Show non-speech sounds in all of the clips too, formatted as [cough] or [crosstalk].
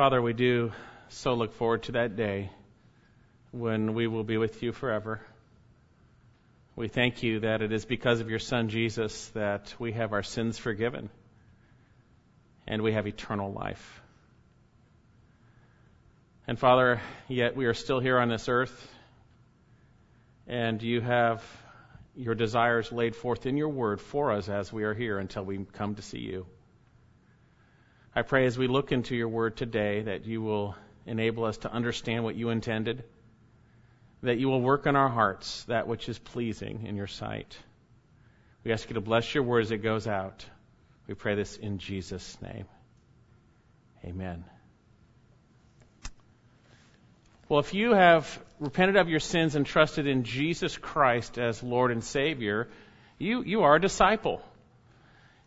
Father, we do so look forward to that day when we will be with you forever. We thank you that it is because of your Son Jesus that we have our sins forgiven and we have eternal life. And Father, yet we are still here on this earth, and you have your desires laid forth in your word for us as we are here until we come to see you. I pray as we look into your word today that you will enable us to understand what you intended, that you will work in our hearts that which is pleasing in your sight. We ask you to bless your word as it goes out. We pray this in Jesus' name. Amen. Well, if you have repented of your sins and trusted in Jesus Christ as Lord and Savior, you, you are a disciple.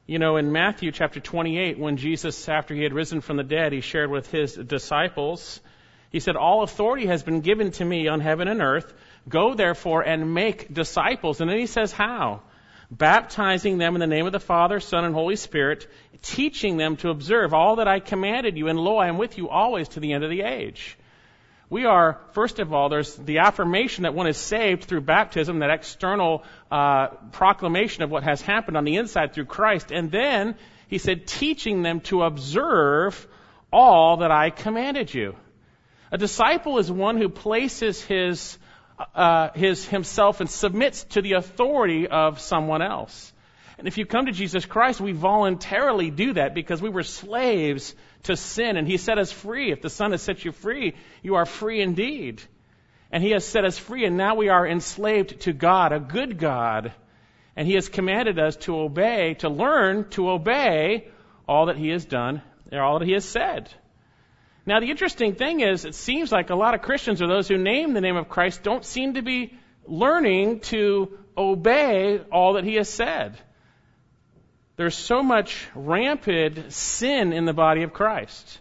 You know, in Matthew chapter 28, when Jesus, after he had risen from the dead, he shared with his disciples, he said, All authority has been given to me on heaven and earth. Go therefore and make disciples. And then he says, How? Baptizing them in the name of the Father, Son, and Holy Spirit, teaching them to observe all that I commanded you, and lo, I am with you always to the end of the age. We are, first of all, there's the affirmation that one is saved through baptism, that external uh, proclamation of what has happened on the inside through Christ. And then he said, teaching them to observe all that I commanded you. A disciple is one who places his, uh, his himself and submits to the authority of someone else. And if you come to Jesus Christ, we voluntarily do that because we were slaves to sin, and He set us free. If the Son has set you free, you are free indeed. And He has set us free, and now we are enslaved to God, a good God. And He has commanded us to obey, to learn to obey all that He has done and all that He has said. Now, the interesting thing is, it seems like a lot of Christians or those who name the name of Christ don't seem to be learning to obey all that He has said. There's so much rampant sin in the body of Christ.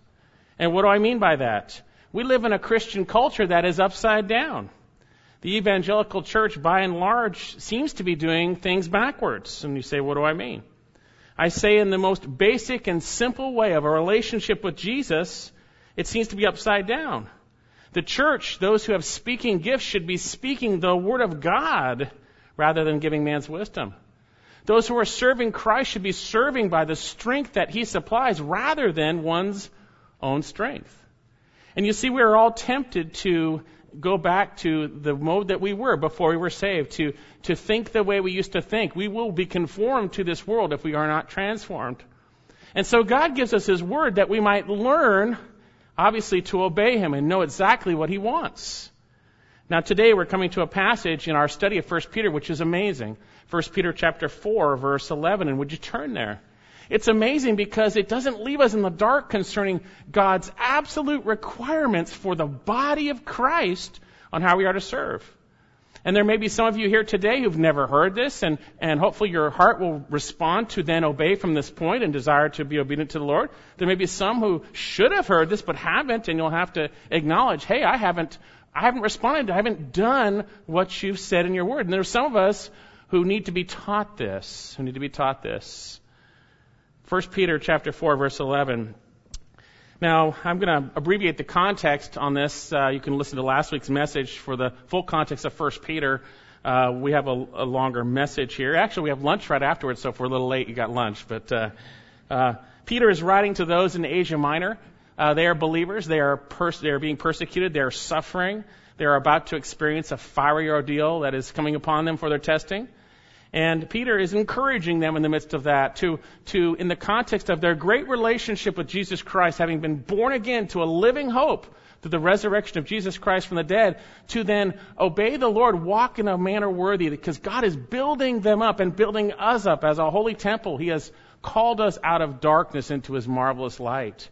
And what do I mean by that? We live in a Christian culture that is upside down. The evangelical church, by and large, seems to be doing things backwards. And you say, what do I mean? I say in the most basic and simple way of a relationship with Jesus, it seems to be upside down. The church, those who have speaking gifts, should be speaking the Word of God rather than giving man's wisdom. Those who are serving Christ should be serving by the strength that He supplies rather than one's own strength. And you see, we are all tempted to go back to the mode that we were before we were saved, to, to think the way we used to think. We will be conformed to this world if we are not transformed. And so God gives us His Word that we might learn, obviously, to obey Him and know exactly what He wants. Now today we're coming to a passage in our study of 1 Peter which is amazing. 1 Peter chapter 4 verse 11 and would you turn there? It's amazing because it doesn't leave us in the dark concerning God's absolute requirements for the body of Christ on how we are to serve. And there may be some of you here today who've never heard this, and, and hopefully your heart will respond to then obey from this point and desire to be obedient to the Lord. There may be some who should have heard this but haven't, and you'll have to acknowledge, hey, I haven't I haven't responded. I haven't done what you've said in your word. And there are some of us who need to be taught this, who need to be taught this. 1 Peter chapter 4 verse 11. Now, I'm going to abbreviate the context on this. Uh, you can listen to last week's message for the full context of 1 Peter. Uh, we have a, a, longer message here. Actually, we have lunch right afterwards, so if we're a little late, you got lunch. But uh, uh Peter is writing to those in Asia Minor. Uh, they are believers. They are, pers- they are being persecuted. They are suffering. They are about to experience a fiery ordeal that is coming upon them for their testing. And Peter is encouraging them in the midst of that to, to, in the context of their great relationship with Jesus Christ, having been born again to a living hope through the resurrection of Jesus Christ from the dead, to then obey the Lord, walk in a manner worthy, because God is building them up and building us up as a holy temple. He has called us out of darkness into His marvelous light.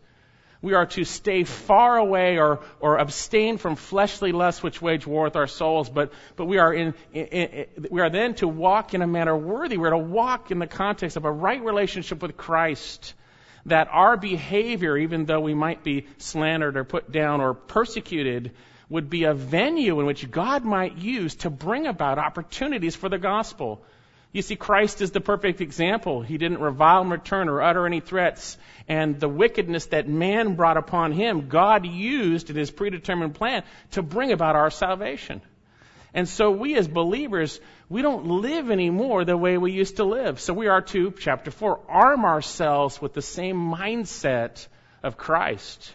We are to stay far away or, or abstain from fleshly lusts which wage war with our souls, but, but we, are in, in, in, we are then to walk in a manner worthy. We're to walk in the context of a right relationship with Christ. That our behavior, even though we might be slandered or put down or persecuted, would be a venue in which God might use to bring about opportunities for the gospel You see, Christ is the perfect example. He didn't revile in return or utter any threats. And the wickedness that man brought upon him, God used in his predetermined plan to bring about our salvation. And so we as believers, we don't live anymore the way we used to live. So we are to, chapter 4, arm ourselves with the same mindset of Christ.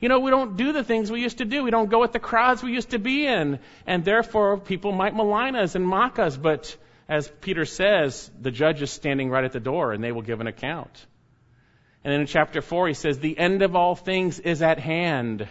You know, we don't do the things we used to do. We don't go with the crowds we used to be in. And therefore, people might malign us and mock us. But as Peter says, the judge is standing right at the door and they will give an account. And then in chapter 4, he says, The end of all things is at hand.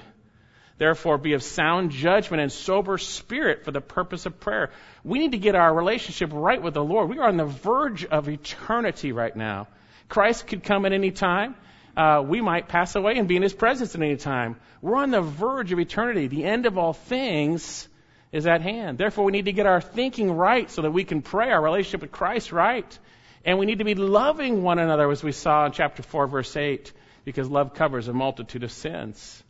Therefore, be of sound judgment and sober spirit for the purpose of prayer. We need to get our relationship right with the Lord. We are on the verge of eternity right now. Christ could come at any time. Uh, we might pass away and be in His presence at any time. We're on the verge of eternity. The end of all things is at hand. Therefore, we need to get our thinking right so that we can pray our relationship with Christ right. And we need to be loving one another, as we saw in chapter 4, verse 8, because love covers a multitude of sins.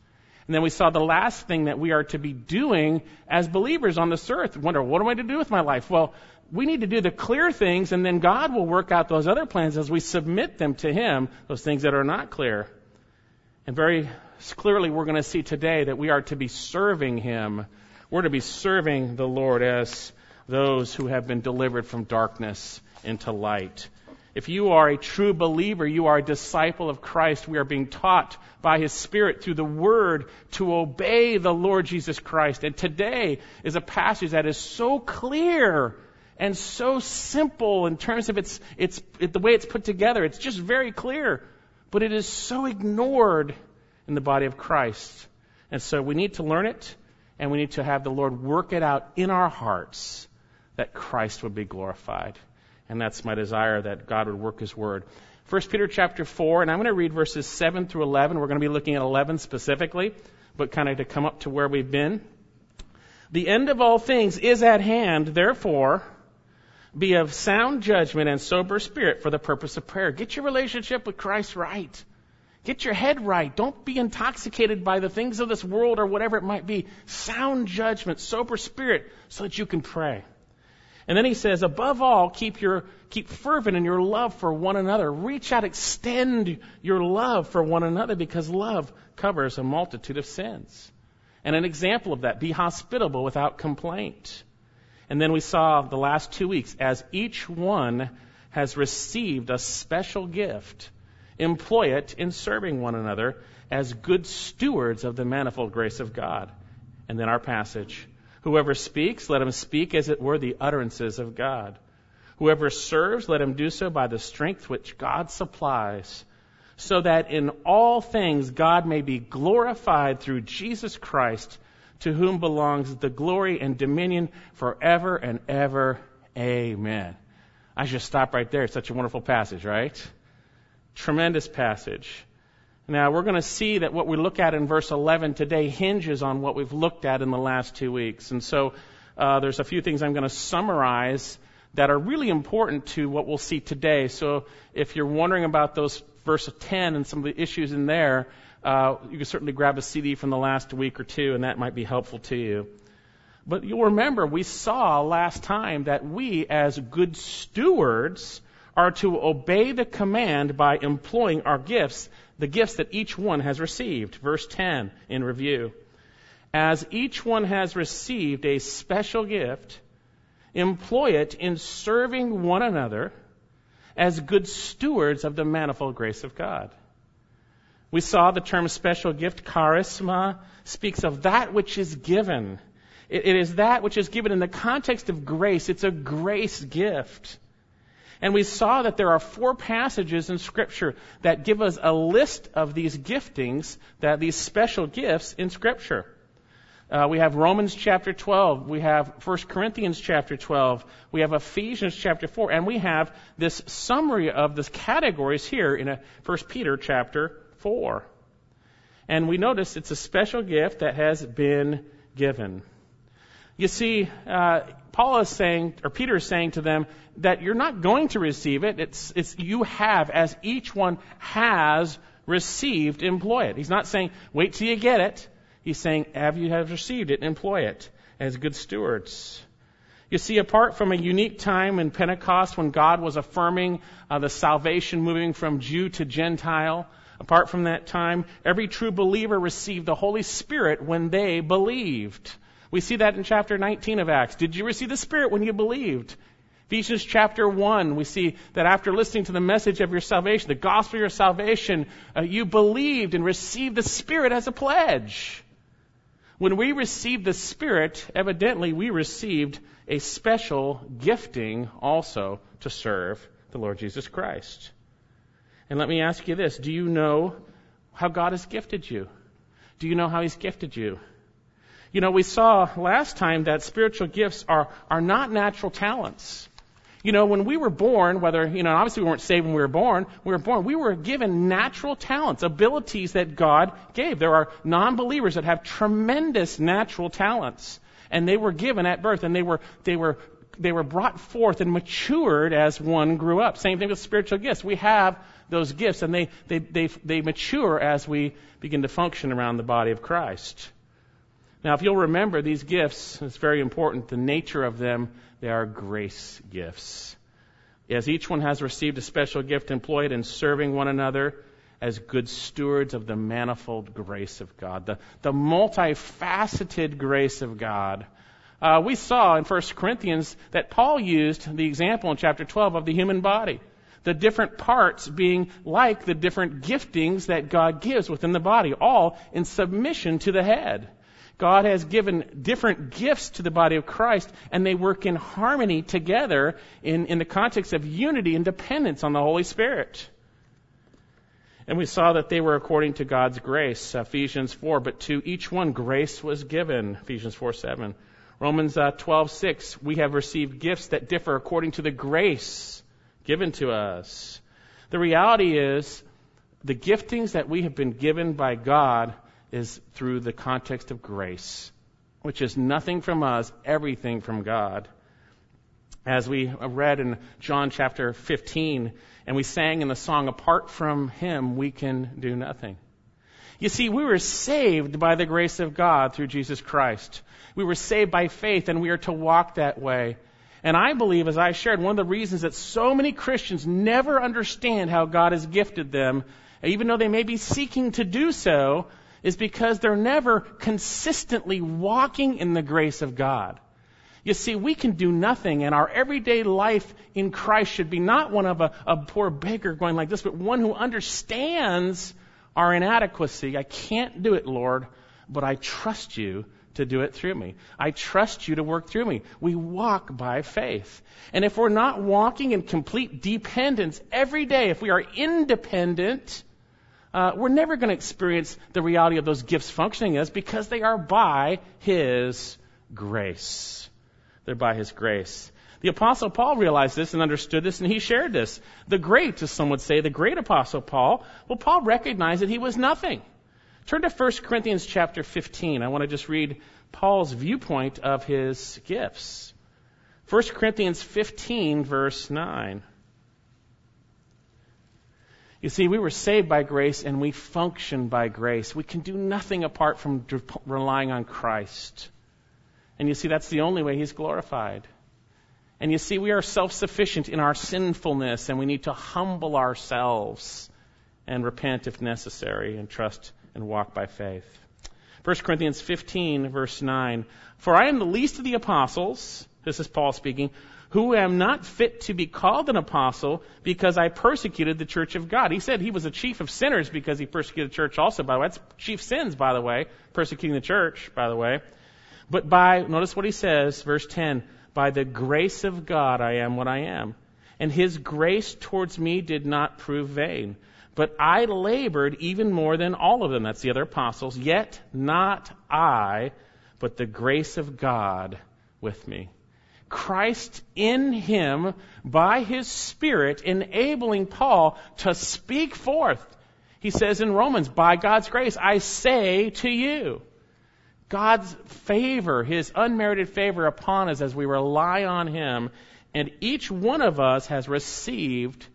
And then we saw the last thing that we are to be doing as believers on this earth. Wonder, what am I to do with my life? Well, we need to do the clear things, and then God will work out those other plans as we submit them to Him, those things that are not clear. And very clearly, we're going to see today that we are to be serving Him. We're to be serving the Lord as those who have been delivered from darkness into light. If you are a true believer, you are a disciple of Christ. We are being taught by His Spirit through the Word to obey the Lord Jesus Christ. And today is a passage that is so clear and so simple in terms of its, its, it, the way it's put together. It's just very clear. But it is so ignored in the body of Christ. And so we need to learn it and we need to have the Lord work it out in our hearts that Christ would be glorified. And that's my desire that God would work His Word. 1 Peter chapter 4, and I'm going to read verses 7 through 11. We're going to be looking at 11 specifically, but kind of to come up to where we've been. The end of all things is at hand, therefore, be of sound judgment and sober spirit for the purpose of prayer. Get your relationship with Christ right. Get your head right. Don't be intoxicated by the things of this world or whatever it might be. Sound judgment, sober spirit, so that you can pray. And then he says, above all, keep your, keep fervent in your love for one another. Reach out, extend your love for one another because love covers a multitude of sins. And an example of that, be hospitable without complaint. And then we saw the last two weeks, as each one has received a special gift, employ it in serving one another as good stewards of the manifold grace of God. And then our passage, Whoever speaks, let him speak as it were the utterances of God. Whoever serves, let him do so by the strength which God supplies, so that in all things God may be glorified through Jesus Christ, to whom belongs the glory and dominion forever and ever. Amen. I should stop right there. It's such a wonderful passage, right? Tremendous passage. Now, we're going to see that what we look at in verse 11 today hinges on what we've looked at in the last two weeks. And so uh, there's a few things I'm going to summarize that are really important to what we'll see today. So if you're wondering about those verse 10 and some of the issues in there, uh, you can certainly grab a CD from the last week or two, and that might be helpful to you. But you'll remember we saw last time that we, as good stewards, are to obey the command by employing our gifts the gifts that each one has received. Verse 10 in review. As each one has received a special gift, employ it in serving one another as good stewards of the manifold grace of God. We saw the term special gift, charisma, speaks of that which is given. it, is that which is given in the context of grace. It's a grace gift. And we saw that there are four passages in Scripture that give us a list of these giftings, that these special gifts in Scripture. Uh, we have Romans chapter 12. We have 1 Corinthians chapter 12. We have Ephesians chapter 4. And we have this summary of the categories here in 1 Peter chapter 4. And we notice it's a special gift that has been given. You see, uh, Paul is saying, or Peter is saying to them, that you're not going to receive it. It's, it's you have, as each one has received, employ it. He's not saying, wait till you get it. He's saying, have you have received it, employ it as good stewards. You see, apart from a unique time in Pentecost when God was affirming uh, the salvation moving from Jew to Gentile, apart from that time, every true believer received the Holy Spirit when they believed. We see that in chapter 19 of Acts. Did you receive the Spirit when you believed? Ephesians chapter 1, we see that after listening to the message of your salvation, the gospel of your salvation, uh, you believed and received the Spirit as a pledge. When we received the Spirit, evidently we received a special gifting also to serve the Lord Jesus Christ. And let me ask you this do you know how God has gifted you? Do you know how He's gifted you? You know, we saw last time that spiritual gifts are, are not natural talents. You know, when we were born, whether, you know, obviously we weren't saved when we were born, we were born, we were given natural talents, abilities that God gave. There are non-believers that have tremendous natural talents and they were given at birth, and they were they were they were brought forth and matured as one grew up. Same thing with spiritual gifts. We have those gifts, and they they they they mature as we begin to function around the body of Christ. Now, if you'll remember these gifts, it's very important. The nature of them, they are grace gifts. As each one has received a special gift employed in serving one another as good stewards of the manifold grace of God, the, the multifaceted grace of God. Uh, we saw in 1 Corinthians that Paul used the example in chapter 12 of the human body. The different parts being like the different giftings that God gives within the body, all in submission to the head. God has given different gifts to the body of Christ, and they work in harmony together in, in the context of unity and dependence on the Holy Spirit. And we saw that they were according to God's grace, Ephesians 4, but to each one grace was given, Ephesians 4 7. Romans uh, 12 6, we have received gifts that differ according to the grace given to us. The reality is, the giftings that we have been given by God is through the context of grace, which is nothing from us, everything from God. As we read in John chapter 15, and we sang in the song, Apart from Him, we can do nothing. You see, we were saved by the grace of God through Jesus Christ. We were saved by faith, and we are to walk that way. And I believe, as I shared, one of the reasons that so many Christians never understand how God has gifted them, even though they may be seeking to do so, is because they're never consistently walking in the grace of God. You see, we can do nothing, and our everyday life in Christ should be not one of a, a poor beggar going like this, but one who understands our inadequacy. I can't do it, Lord, but I trust you to do it through me. I trust you to work through me. We walk by faith. And if we're not walking in complete dependence every day, if we are independent, uh, we're never going to experience the reality of those gifts functioning as because they are by His grace. They're by His grace. The Apostle Paul realized this and understood this, and he shared this. The great, as some would say, the great Apostle Paul, well, Paul recognized that he was nothing. Turn to 1 Corinthians chapter 15. I want to just read Paul's viewpoint of his gifts. 1 Corinthians 15, verse 9. You see, we were saved by grace and we function by grace. We can do nothing apart from relying on Christ. And you see, that's the only way He's glorified. And you see, we are self sufficient in our sinfulness, and we need to humble ourselves and repent if necessary, and trust and walk by faith. 1 Corinthians 15, verse 9. For I am the least of the apostles, this is Paul speaking, who am not fit to be called an apostle because I persecuted the church of God. He said he was a chief of sinners because he persecuted the church also, by the way. That's chief sins, by the way, persecuting the church, by the way. But by, notice what he says, verse 10, by the grace of God I am what I am. And his grace towards me did not prove vain. But I labored even more than all of them. That's the other apostles. Yet not I, but the grace of God with me. Christ in him by his Spirit enabling Paul to speak forth. He says in Romans, by God's grace, I say to you. God's favor, his unmerited favor upon us as we rely on him, and each one of us has received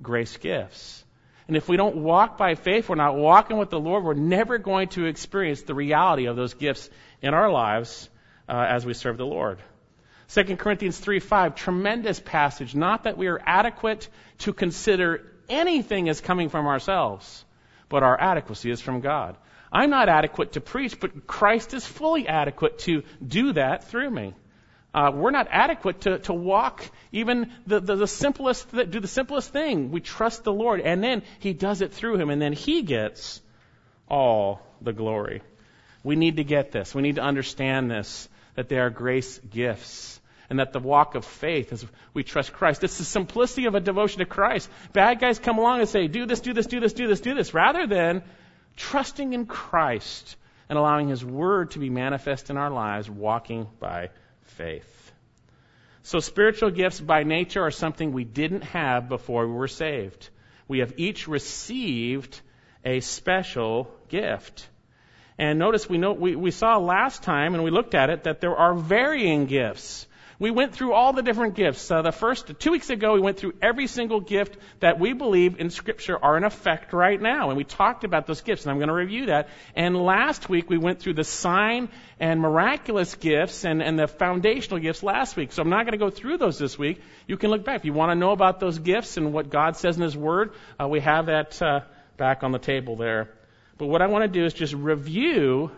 grace gifts. And if we don't walk by faith, we're not walking with the Lord, we're never going to experience the reality of those gifts in our lives uh, as we serve the Lord. 2 Corinthians 3 5, tremendous passage. Not that we are adequate to consider anything as coming from ourselves, but our adequacy is from God. I'm not adequate to preach, but Christ is fully adequate to do that through me. Uh, we're not adequate to, to walk even the, the, the simplest, do the simplest thing. We trust the Lord, and then He does it through Him, and then He gets all the glory. We need to get this. We need to understand this, that they are grace gifts. And that the walk of faith is we trust Christ. It's the simplicity of a devotion to Christ. Bad guys come along and say, do this, do this, do this, do this, do this, rather than trusting in Christ and allowing His Word to be manifest in our lives, walking by faith. So spiritual gifts by nature are something we didn't have before we were saved. We have each received a special gift. And notice we know we, we saw last time and we looked at it that there are varying gifts. We went through all the different gifts. Uh, the first two weeks ago, we went through every single gift that we believe in Scripture are in effect right now, and we talked about those gifts. And I'm going to review that. And last week we went through the sign and miraculous gifts and, and the foundational gifts last week. So I'm not going to go through those this week. You can look back if you want to know about those gifts and what God says in His Word. Uh, we have that uh, back on the table there. But what I want to do is just review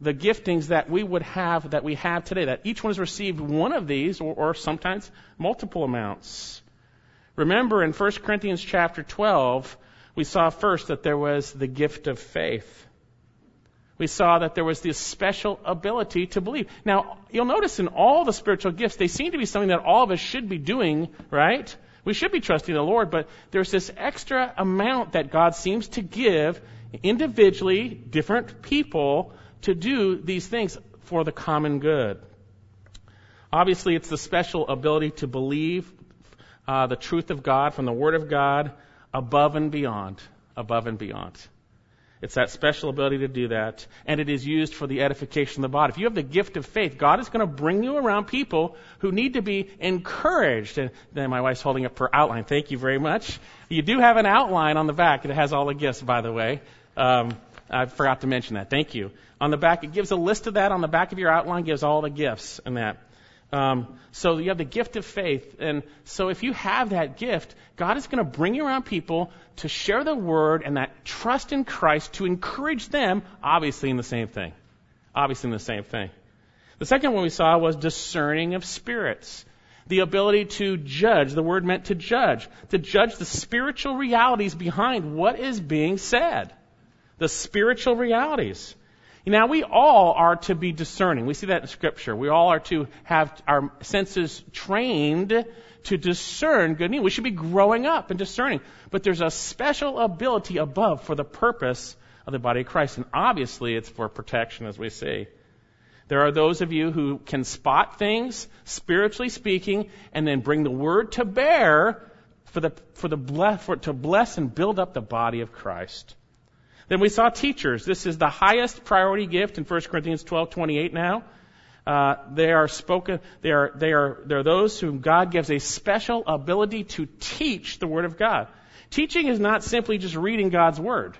the giftings that we would have, that we have today, that each one has received one of these, or, or sometimes multiple amounts. Remember in 1 Corinthians chapter 12, we saw first that there was the gift of faith. We saw that there was this special ability to believe. Now, you'll notice in all the spiritual gifts, they seem to be something that all of us should be doing, right? We should be trusting the Lord, but there's this extra amount that God seems to give individually, different people, to do these things for the common good. Obviously, it's the special ability to believe uh, the truth of God from the Word of God above and beyond. Above and beyond. It's that special ability to do that, and it is used for the edification of the body. If you have the gift of faith, God is going to bring you around people who need to be encouraged. And then my wife's holding up her outline. Thank you very much. You do have an outline on the back. It has all the gifts, by the way. Um, I forgot to mention that. Thank you. On the back, it gives a list of that. On the back of your outline, gives all the gifts and that. Um, so you have the gift of faith, and so if you have that gift, God is going to bring you around people to share the word and that trust in Christ to encourage them, obviously in the same thing, obviously in the same thing. The second one we saw was discerning of spirits, the ability to judge. The word meant to judge, to judge the spiritual realities behind what is being said the spiritual realities. Now, we all are to be discerning. We see that in Scripture. We all are to have our senses trained to discern good news. We should be growing up and discerning. But there's a special ability above for the purpose of the body of Christ. And obviously, it's for protection, as we see. There are those of you who can spot things, spiritually speaking, and then bring the word to bear for the, for the bless, for, to bless and build up the body of Christ. Then we saw teachers. This is the highest priority gift in 1 Corinthians 12:28 now. Uh, they are spoken. They are they are they're those whom God gives a special ability to teach the Word of God. Teaching is not simply just reading God's Word.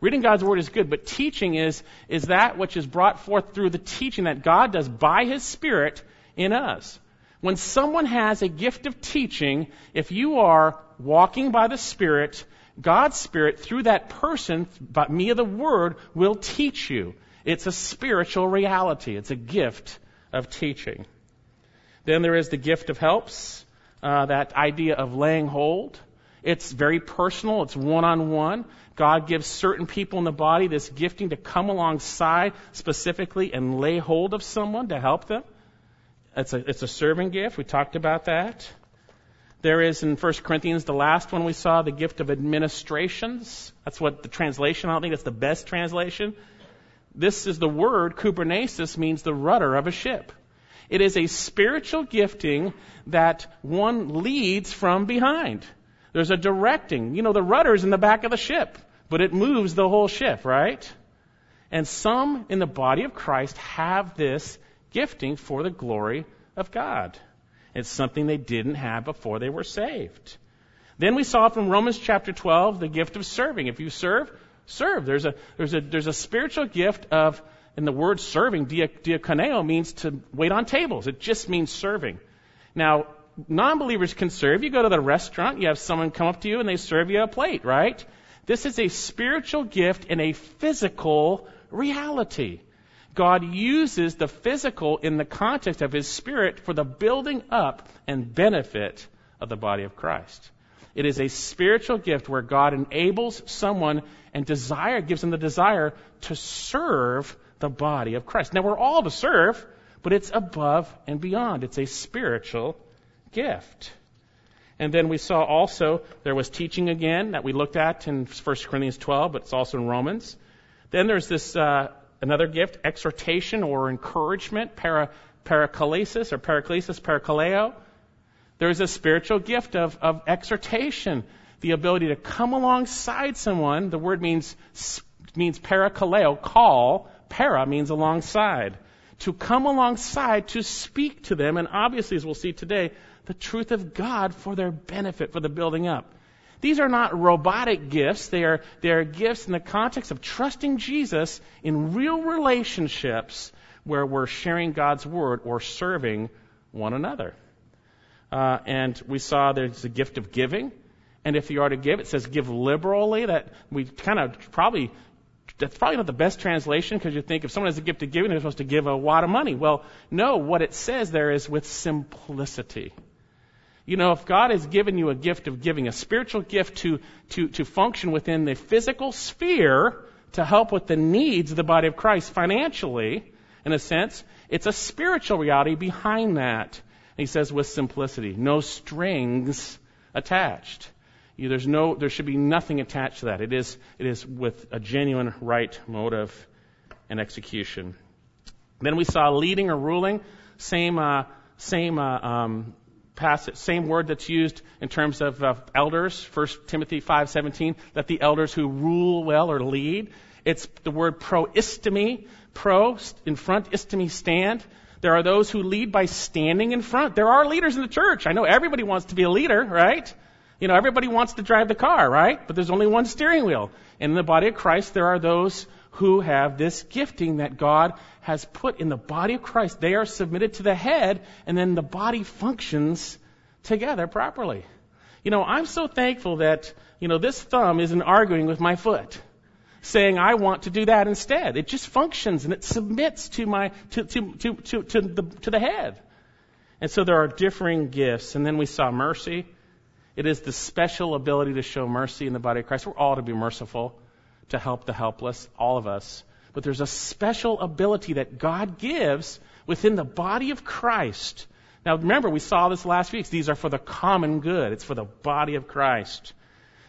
Reading God's Word is good, but teaching is is that which is brought forth through the teaching that God does by His Spirit in us. When someone has a gift of teaching, if you are walking by the Spirit, God's Spirit, through that person, by me of the Word, will teach you. It's a spiritual reality. It's a gift of teaching. Then there is the gift of helps, uh, that idea of laying hold. It's very personal. It's one on one. God gives certain people in the body this gifting to come alongside specifically and lay hold of someone to help them. It's a, it's a serving gift. We talked about that. There is in 1 Corinthians, the last one we saw, the gift of administrations. That's what the translation, I don't think that's the best translation. This is the word, kubernesis means the rudder of a ship. It is a spiritual gifting that one leads from behind. There's a directing. You know, the rudder's in the back of the ship, but it moves the whole ship, right? And some in the body of Christ have this gifting for the glory of God. It's something they didn't have before they were saved. Then we saw from Romans chapter 12 the gift of serving. If you serve, serve. There's a, there's a, there's a spiritual gift of and the word serving, diakoneo, means to wait on tables. It just means serving. Now, non-believers can serve. You go to the restaurant, you have someone come up to you and they serve you a plate, right? This is a spiritual gift in a physical reality. God uses the physical in the context of His Spirit for the building up and benefit of the body of Christ. It is a spiritual gift where God enables someone and desire, gives them the desire to serve the body of Christ. Now we're all to serve, but it's above and beyond. It's a spiritual gift. And then we saw also there was teaching again that we looked at in 1 Corinthians 12, but it's also in Romans. Then there's this uh, another gift, exhortation or encouragement, para, or paraklesis, parakaleo. There's a spiritual gift of, of exhortation, the ability to come alongside someone. The word means means parakaleo, call. Para means alongside. To come alongside to speak to them, and obviously, as we'll see today, the truth of God for their benefit, for the building up. These are not robotic gifts. They are, they are gifts in the context of trusting Jesus in real relationships where we're sharing God's word or serving one another. Uh, and we saw there's a gift of giving. And if you are to give, it says give liberally. That we kind of probably, that's probably not the best translation because you think if someone has a gift of giving, they're supposed to give a lot of money. Well, no, what it says there is with simplicity. You know, if God has given you a gift of giving, a spiritual gift to, to, to function within the physical sphere to help with the needs of the body of Christ financially, in a sense, it's a spiritual reality behind that. And he says with simplicity, no strings attached. You, there's no, there should be nothing attached to that. It is, it is with a genuine right motive and execution. Then we saw leading or ruling, same, uh, same uh, um, passage, same word that's used in terms of uh, elders, 1 Timothy 5:17, that the elders who rule well or lead. It's the word proistemi, pro in front, istemi stand. There are those who lead by standing in front. There are leaders in the church. I know everybody wants to be a leader, right? You know, everybody wants to drive the car, right? But there's only one steering wheel. And in the body of Christ, there are those who have this gifting that God has put in the body of Christ. They are submitted to the head, and then the body functions together properly. You know, I'm so thankful that, you know, this thumb isn't arguing with my foot, saying I want to do that instead. It just functions and it submits to my, to, to, to, to, to the, to the head. And so there are differing gifts. And then we saw mercy. It is the special ability to show mercy in the body of Christ. We're all to be merciful to help the helpless, all of us. But there's a special ability that God gives within the body of Christ. Now remember, we saw this last week. These are for the common good. It's for the body of Christ.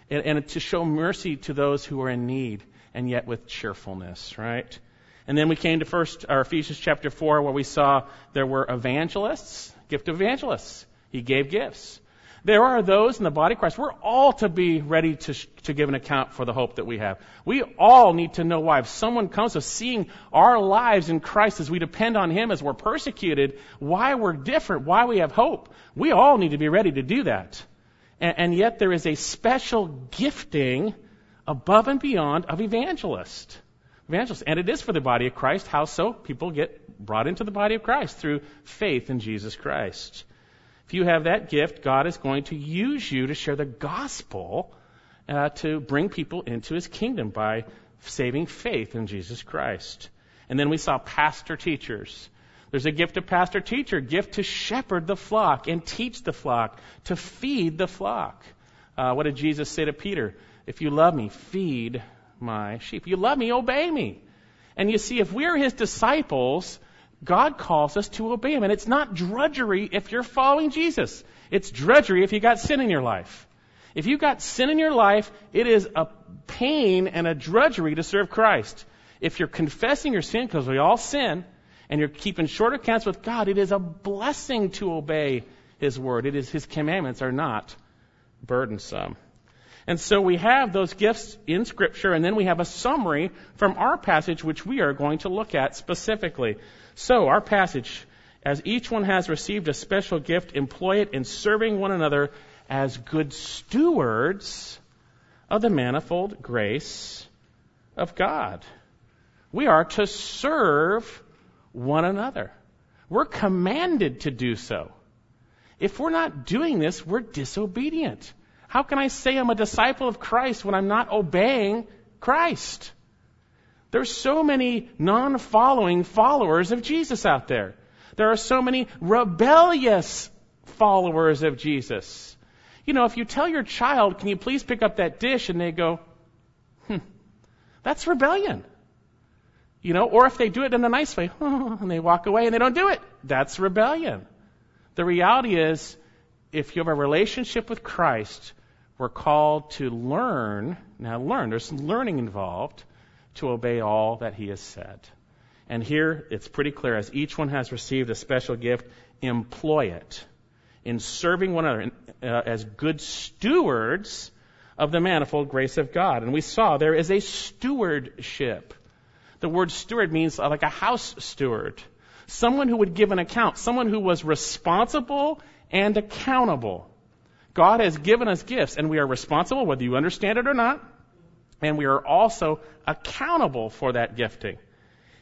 And, and to show mercy to those who are in need, and yet with cheerfulness, right? And then we came to first, or Ephesians chapter 4, where we saw there were evangelists, gift evangelists. He gave gifts. There are those in the body of Christ. We're all to be ready to, to give an account for the hope that we have. We all need to know why. If someone comes to seeing our lives in Christ as we depend on Him, as we're persecuted, why we're different, why we have hope, we all need to be ready to do that. And, and yet there is a special gifting above and beyond of evangelist. Evangelist. And it is for the body of Christ. How so? People get brought into the body of Christ through faith in Jesus Christ. If you have that gift, God is going to use you to share the gospel uh, to bring people into his kingdom by saving faith in Jesus Christ. And then we saw pastor teachers. There's a gift of pastor teacher, gift to shepherd the flock and teach the flock, to feed the flock. Uh, what did Jesus say to Peter? If you love me, feed my sheep. If You love me, obey me. And you see, if we're his disciples, God calls us to obey Him. And it's not drudgery if you're following Jesus. It's drudgery if you got sin in your life. If you've got sin in your life, it is a pain and a drudgery to serve Christ. If you're confessing your sin, because we all sin, and you're keeping short accounts with God, it is a blessing to obey His word. It is His commandments are not burdensome. And so we have those gifts in Scripture, and then we have a summary from our passage, which we are going to look at specifically. So, our passage, as each one has received a special gift, employ it in serving one another as good stewards of the manifold grace of God. We are to serve one another. We're commanded to do so. If we're not doing this, we're disobedient. How can I say I'm a disciple of Christ when I'm not obeying Christ? There's so many non-following followers of Jesus out there. There are so many rebellious followers of Jesus. You know, if you tell your child, can you please pick up that dish? And they go, hmm, that's rebellion. You know, or if they do it in a nice way, [laughs] and they walk away and they don't do it, that's rebellion. The reality is, if you have a relationship with Christ, we're called to learn. Now, learn, there's learning involved to obey all that he has said. And here it's pretty clear as each one has received a special gift, employ it in serving one another uh, as good stewards of the manifold grace of God. And we saw there is a stewardship. The word steward means like a house steward. Someone who would give an account. Someone who was responsible and accountable. God has given us gifts, and we are responsible, whether you understand it or not, and we are also accountable for that gifting.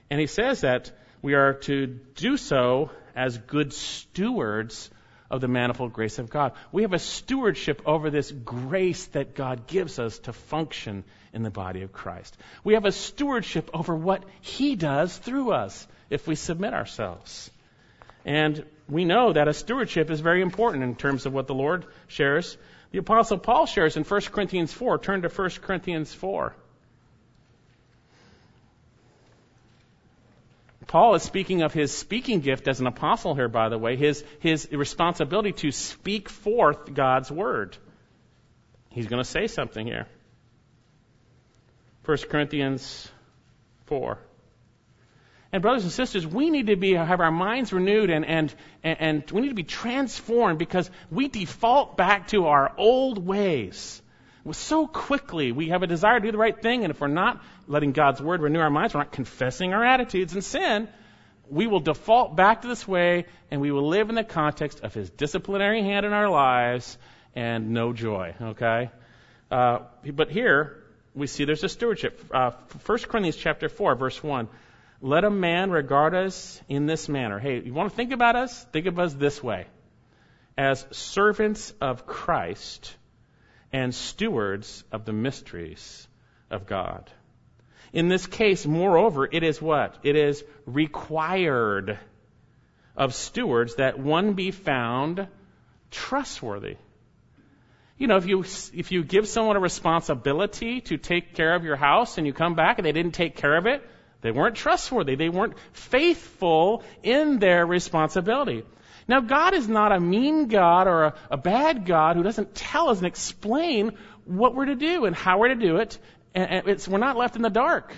And he says that we are to do so as good stewards of the manifold grace of God. We have a stewardship over this grace that God gives us to function in the body of Christ. We have a stewardship over what He does through us if we submit ourselves. And we know that a stewardship is very important in terms of what the Lord shares. The Apostle Paul shares in 1 Corinthians 4. Turn to 1 Corinthians 4. Paul is speaking of his speaking gift as an apostle here, by the way, his, his responsibility to speak forth God's word. He's going to say something here. 1 Corinthians 4. And brothers and sisters, we need to be have our minds renewed and, and, and we need to be transformed because we default back to our old ways. So quickly, we have a desire to do the right thing, and if we're not letting God's word renew our minds, we're not confessing our attitudes and sin, we will default back to this way, and we will live in the context of His disciplinary hand in our lives and no joy. Okay, uh, but here we see there's a stewardship. Uh, 1 Corinthians chapter 4, verse 1. Let a man regard us in this manner. Hey, you want to think about us? Think of us this way. As servants of Christ and stewards of the mysteries of God. In this case, moreover, it is what? It is required of stewards that one be found trustworthy. You know, if you, if you give someone a responsibility to take care of your house and you come back and they didn't take care of it, they weren't trustworthy. They weren't faithful in their responsibility. Now, God is not a mean God or a, a, bad God who doesn't tell us and explain what we're to do and how we're to do it. And, and we're not left in the dark.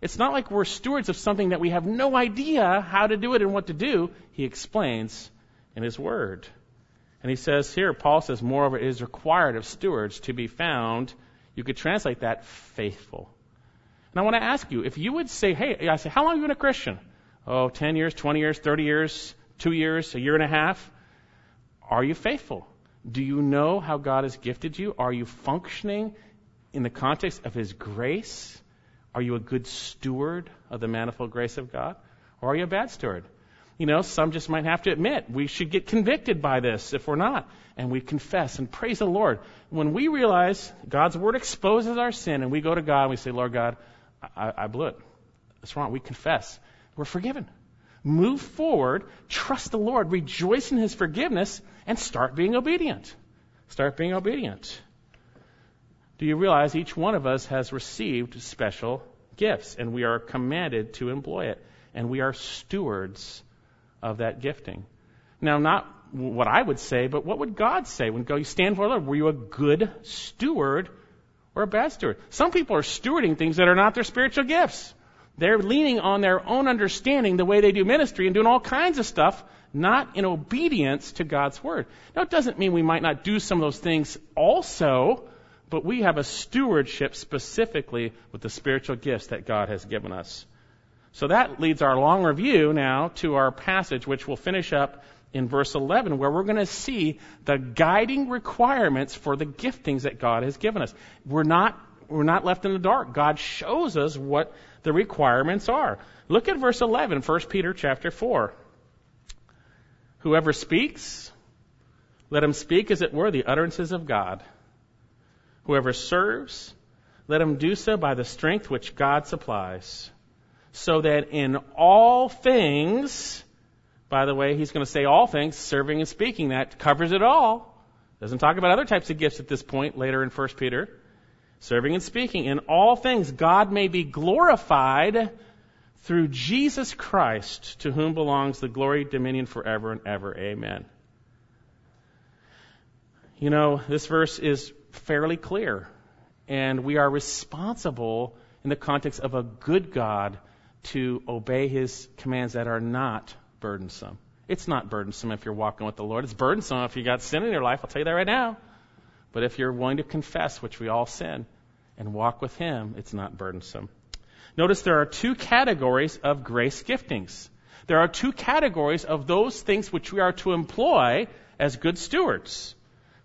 It's not like we're stewards of something that we have no idea how to do it and what to do. He explains in His Word. And he says here, Paul says, moreover, it is required of stewards to be found, you could translate that, faithful. And I want to ask you, if you would say, hey, I say, how long have you been a Christian? Oh, 10 years, 20 years, 30 years, two years, a year and a half. Are you faithful? Do you know how God has gifted you? Are you functioning in the context of His grace? Are you a good steward of the manifold grace of God? Or are you a bad steward? You know, some just might have to admit we should get convicted by this if we're not. And we confess and praise the Lord. When we realize God's Word exposes our sin and we go to God and we say, Lord God, I, I blew it. That's wrong. We confess. We're forgiven. Move forward, trust the Lord, rejoice in His forgiveness, and start being obedient. Start being obedient. Do you realize each one of us has received special gifts, and we are commanded to employ it, and we are stewards of that gifting? Now, not what I would say, but what would God say when you stand for the Lord? Were you a good steward or a bad steward. Some people are stewarding things that are not their spiritual gifts. They're leaning on their own understanding the way they do ministry and doing all kinds of stuff, not in obedience to God's word. Now, it doesn't mean we might not do some of those things also, but we have a stewardship specifically with the spiritual gifts that God has given us. So that leads our long review now to our passage, which we'll finish up in verse 11 where we're going to see the guiding requirements for the giftings that God has given us. We're not we're not left in the dark. God shows us what the requirements are. Look at verse 11, 1 Peter chapter 4. Whoever speaks, let him speak as it were the utterances of God. Whoever serves, let him do so by the strength which God supplies, so that in all things, by the way, he's going to say all things, serving and speaking, that covers it all. Doesn't talk about other types of gifts at this point later in 1 Peter. Serving and speaking. In all things, God may be glorified through Jesus Christ, to whom belongs the glory, dominion forever and ever. Amen. You know, this verse is fairly clear, and we are responsible in the context of a good God to obey his commands that are not burdensome. It's not burdensome if you're walking with the Lord. It's burdensome if you got sin in your life. I'll tell you that right now. But if you're willing to confess, which we all sin, and walk with Him, it's not burdensome. Notice there are two categories of grace giftings. There are two categories of those things which we are to employ as good stewards.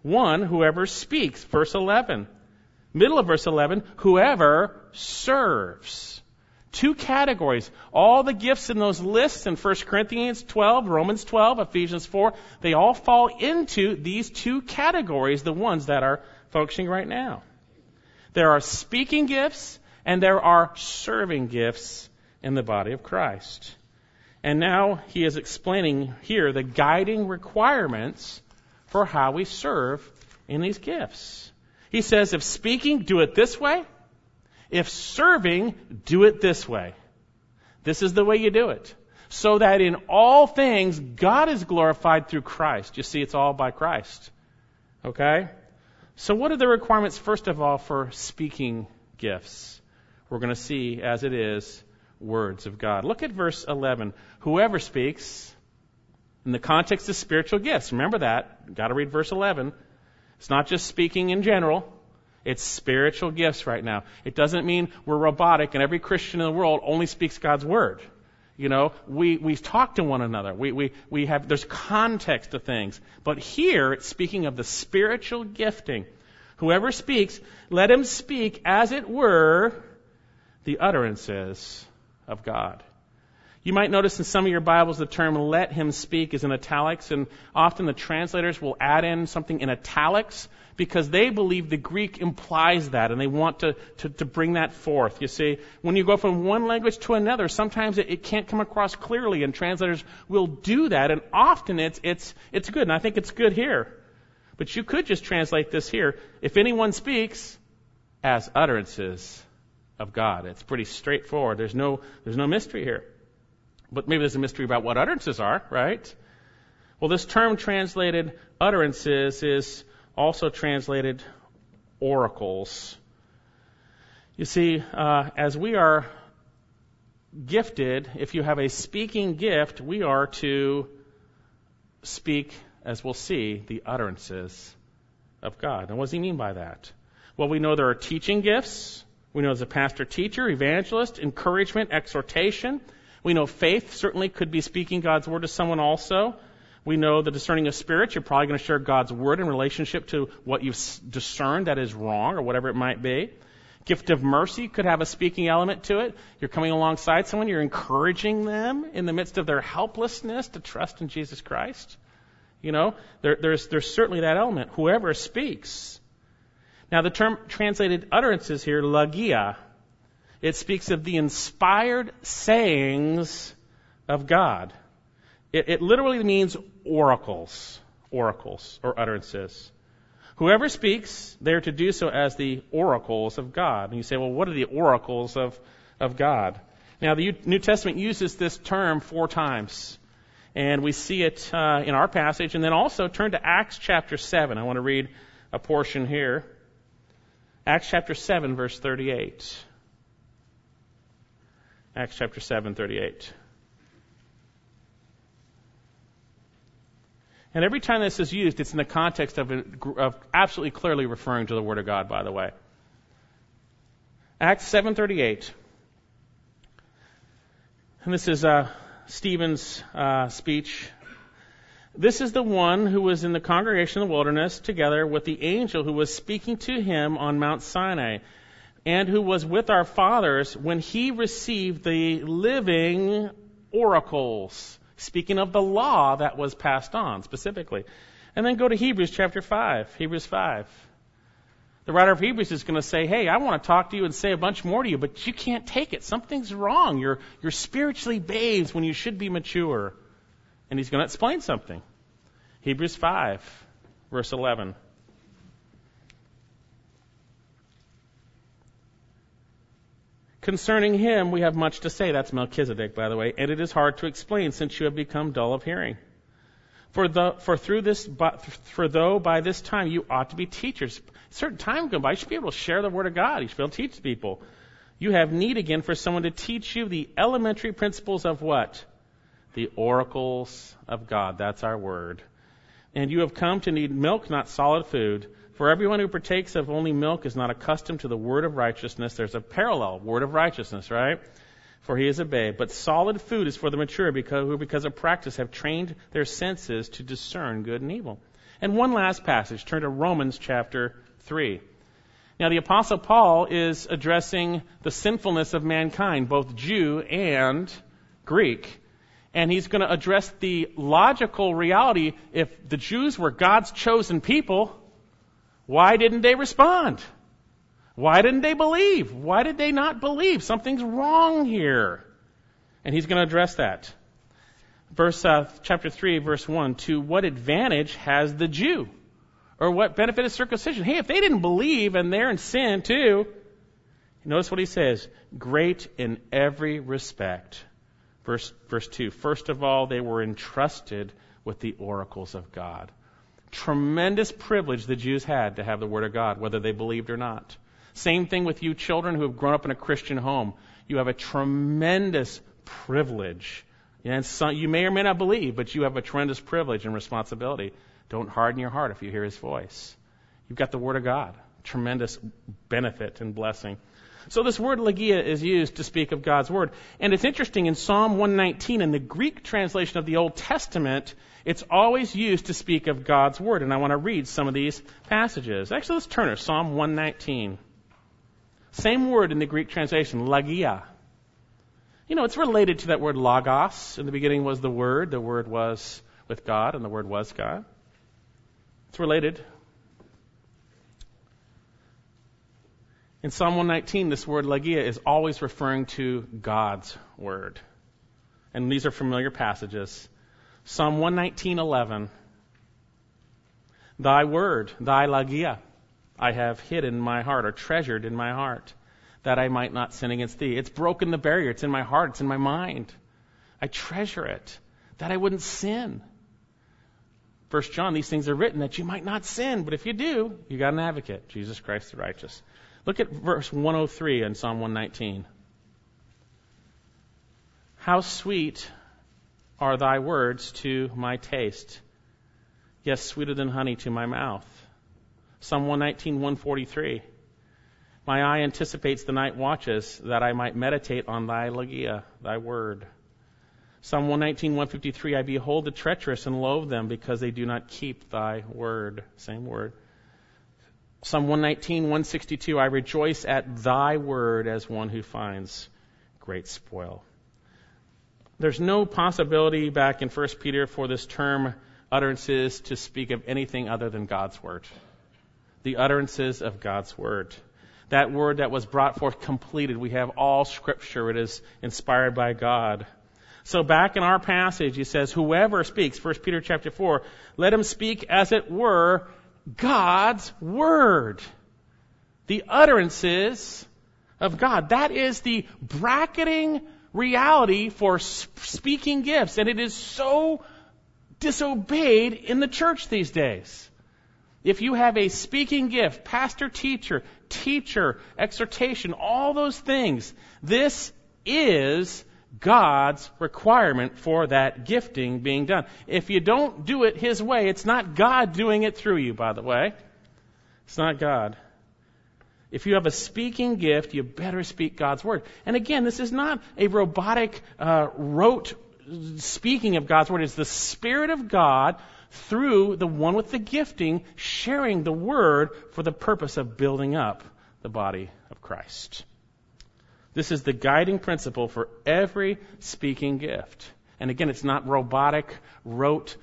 One, whoever speaks, verse 11. Middle of verse 11, whoever serves. Two categories. All the gifts in those lists in 1 Corinthians 12, Romans 12, Ephesians 4, they all fall into these two categories, the ones that are functioning right now. There are speaking gifts and there are serving gifts in the body of Christ. And now he is explaining here the guiding requirements for how we serve in these gifts. He says, if speaking, do it this way. If serving, do it this way. This is the way you do it. So that in all things, God is glorified through Christ. You see, it's all by Christ. Okay? So, what are the requirements, first of all, for speaking gifts? We're going to see, as it is, words of God. Look at verse 11. Whoever speaks, in the context of spiritual gifts, remember that. Got to read verse 11. It's not just speaking in general. It's spiritual gifts right now. It doesn't mean we're robotic and every Christian in the world only speaks God's word. You know, we, we talk to one another. We, we, we have, there's context to things. But here, it's speaking of the spiritual gifting. Whoever speaks, let him speak as it were the utterances of God. You might notice in some of your Bibles the term let him speak is in italics, and often the translators will add in something in italics because they believe the Greek implies that and they want to, to, to bring that forth. You see, when you go from one language to another, sometimes it, it can't come across clearly, and translators will do that, and often it's, it's, it's good, and I think it's good here. But you could just translate this here. If anyone speaks, as utterances of God. It's pretty straightforward. There's no, there's no mystery here. But maybe there's a mystery about what utterances are, right? Well, this term translated utterances is also translated oracles. You see, uh, as we are gifted, if you have a speaking gift, we are to speak, as we'll see, the utterances of God. And what does he mean by that? Well, we know there are teaching gifts. We know there's a pastor teacher, evangelist, encouragement, exhortation. We know faith certainly could be speaking God's word to someone also. We know the discerning of spirits, you're probably going to share God's word in relationship to what you've discerned that is wrong or whatever it might be. Gift of mercy could have a speaking element to it. You're coming alongside someone, you're encouraging them in the midst of their helplessness to trust in Jesus Christ. You know, there, there's, there's certainly that element. Whoever speaks. Now, the term translated utterances here, logia, it speaks of the inspired sayings of God. It, it literally means oracles, oracles, or utterances. Whoever speaks, they're to do so as the oracles of God. And you say, well, what are the oracles of, of God? Now, the New Testament uses this term four times. And we see it uh, in our passage. And then also turn to Acts chapter 7. I want to read a portion here. Acts chapter 7, verse 38. Acts chapter 7, 38. And every time this is used, it's in the context of, of absolutely clearly referring to the Word of God, by the way. Acts 7.38. And this is uh, Stephen's uh, speech. This is the one who was in the congregation in the wilderness together with the angel who was speaking to him on Mount Sinai. And who was with our fathers when he received the living oracles. Speaking of the law that was passed on specifically. And then go to Hebrews chapter 5. Hebrews 5. The writer of Hebrews is going to say, Hey, I want to talk to you and say a bunch more to you, but you can't take it. Something's wrong. You're, you're spiritually babes when you should be mature. And he's going to explain something. Hebrews 5, verse 11. Concerning him, we have much to say. That's Melchizedek, by the way, and it is hard to explain since you have become dull of hearing. For, the, for through this, for though by this time you ought to be teachers, a certain time go by, you should be able to share the word of God. You should be able to teach people. You have need again for someone to teach you the elementary principles of what? The oracles of God. That's our word. And you have come to need milk, not solid food. For everyone who partakes of only milk is not accustomed to the word of righteousness. There's a parallel word of righteousness, right? For he is a babe. But solid food is for the mature because, who, because of practice, have trained their senses to discern good and evil. And one last passage. Turn to Romans chapter 3. Now, the Apostle Paul is addressing the sinfulness of mankind, both Jew and Greek. And he's going to address the logical reality if the Jews were God's chosen people, why didn't they respond? Why didn't they believe? Why did they not believe? Something's wrong here. And he's going to address that. Verse, uh, chapter 3, verse 1. To what advantage has the Jew? Or what benefit is circumcision? Hey, if they didn't believe and they're in sin too, notice what he says. Great in every respect. Verse, verse 2. First of all, they were entrusted with the oracles of God tremendous privilege the Jews had to have the Word of God, whether they believed or not. Same thing with you children who have grown up in a Christian home. You have a tremendous privilege. And some, you may or may not believe, but you have a tremendous privilege and responsibility. Don't harden your heart if you hear His voice. You've got the Word of God. Tremendous benefit and blessing. So this word logia is used to speak of God's Word. And it's interesting in Psalm 119, in the Greek translation of the Old Testament, it's always used to speak of God's Word, and I want to read some of these passages. Actually, let's turn to Psalm 119. Same word in the Greek translation, logia. You know, it's related to that word logos. In the beginning was the Word, the Word was with God, and the Word was God. It's related. In Psalm 119, this word logia is always referring to God's Word. And these are familiar passages. Psalm 119:11. Thy word, thy logia, I have hid in my heart or treasured in my heart, that I might not sin against thee. It's broken the barrier. It's in my heart. It's in my mind. I treasure it, that I wouldn't sin. First John, these things are written that you might not sin, but if you do, you got an advocate, Jesus Christ the righteous. Look at verse 103 in Psalm 119. How sweet are thy words to my taste. Yes, sweeter than honey to my mouth. Psalm 119, 143. My eye anticipates the night watches that I might meditate on thy logia, thy word. Psalm 119, 153. I behold the treacherous and loathe them because they do not keep thy word. Same word. Psalm 119, 162. I rejoice at thy word as one who finds great spoil. There's no possibility back in 1 Peter for this term utterances to speak of anything other than God's Word. The utterances of God's Word. That word that was brought forth completed. We have all scripture. It is inspired by God. So back in our passage, he says, whoever speaks, 1 Peter chapter 4, let him speak as it were God's Word. The utterances of God. That is the bracketing reality for speaking gifts, and it is so disobeyed in the church these days. If you have a speaking gift, pastor, teacher, teacher, exhortation, all those things, this is God's requirement for that gifting being done. If you don't do it His way, it's not God doing it through you, by the way. It's not God. If you have a speaking gift, you better speak God's word. And again, this is not a robotic, uh, rote speaking of God's word. It's the Spirit of God through the one with the gifting sharing the word for the purpose of building up the body of Christ. This is the guiding principle for every speaking gift. And again, it's not robotic, rote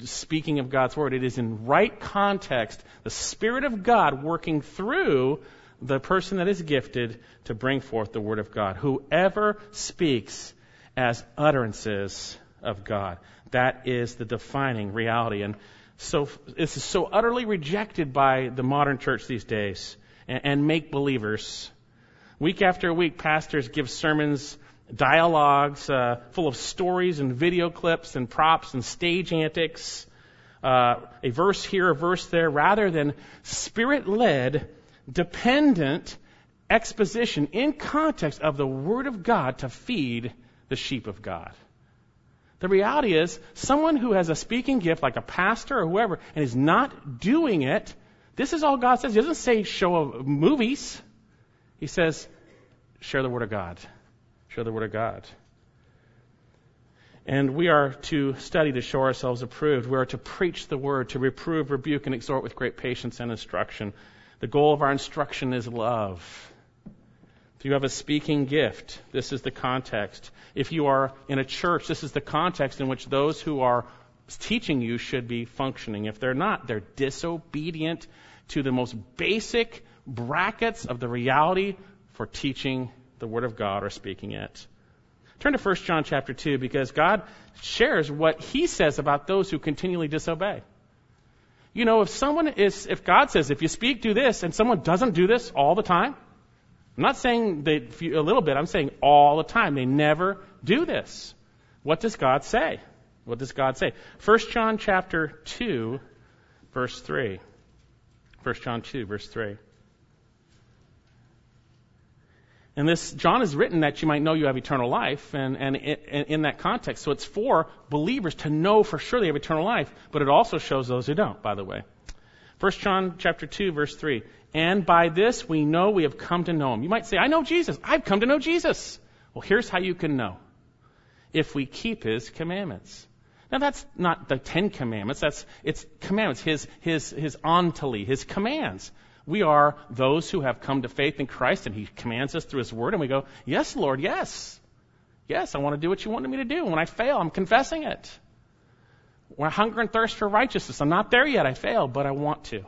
speaking of God's word. It is in right context, the Spirit of God working through the person that is gifted to bring forth the word of God. Whoever speaks as utterances of God. That is the defining reality. And so this is so utterly rejected by the modern church these days and, and make believers. Week after week, pastors give sermons, dialogues uh, full of stories and video clips and props and stage antics, uh, a verse here, a verse there, rather than spirit led, dependent exposition in context of the Word of God to feed the sheep of God. The reality is, someone who has a speaking gift, like a pastor or whoever, and is not doing it, this is all God says. He doesn't say show of movies. He says, share the Word of God. Share the Word of God. And we are to study to show ourselves approved. We are to preach the Word, to reprove, rebuke, and exhort with great patience and instruction. The goal of our instruction is love. If you have a speaking gift, this is the context. If you are in a church, this is the context in which those who are teaching you should be functioning. If they're not, they're disobedient to the most basic brackets of the reality for teaching the Word of God or speaking it. Turn to 1 John chapter 2 because God shares what He says about those who continually disobey. You know, if someone is, if God says, if you speak, do this, and someone doesn't do this all the time, I'm not saying that a little bit, I'm saying all the time. They never do this. What does God say? What does God say? 1 John chapter 2, verse 3. 1 John 2, verse 3. And this, John has written that you might know you have eternal life, and, and in that context. So it's for believers to know for sure they have eternal life, but it also shows those who don't, by the way. 1 John chapter 2, verse 3. And by this we know we have come to know him. You might say, I know Jesus. I've come to know Jesus. Well, here's how you can know. If we keep his commandments. Now that's not the Ten Commandments. That's, it's commandments. His, his, his ontology, his commands. We are those who have come to faith in Christ, and He commands us through His Word, and we go, Yes, Lord, yes. Yes, I want to do what you wanted me to do. When I fail, I'm confessing it. When I hunger and thirst for righteousness, I'm not there yet. I fail, but I want to.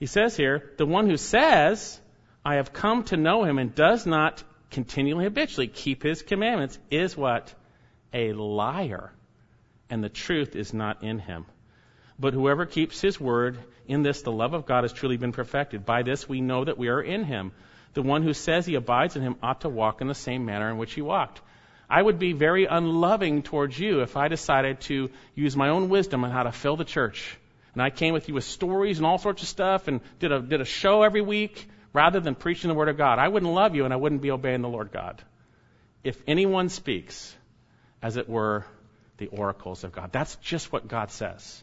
He says here, the one who says, I have come to know him and does not continually habitually keep his commandments is what? A liar. And the truth is not in him. But whoever keeps his word, in this the love of God has truly been perfected. By this we know that we are in him. The one who says he abides in him ought to walk in the same manner in which he walked. I would be very unloving towards you if I decided to use my own wisdom on how to fill the church. And I came with you with stories and all sorts of stuff and did a, did a show every week rather than preaching the Word of God. I wouldn't love you and I wouldn't be obeying the Lord God. If anyone speaks, as it were, the oracles of God. That's just what God says.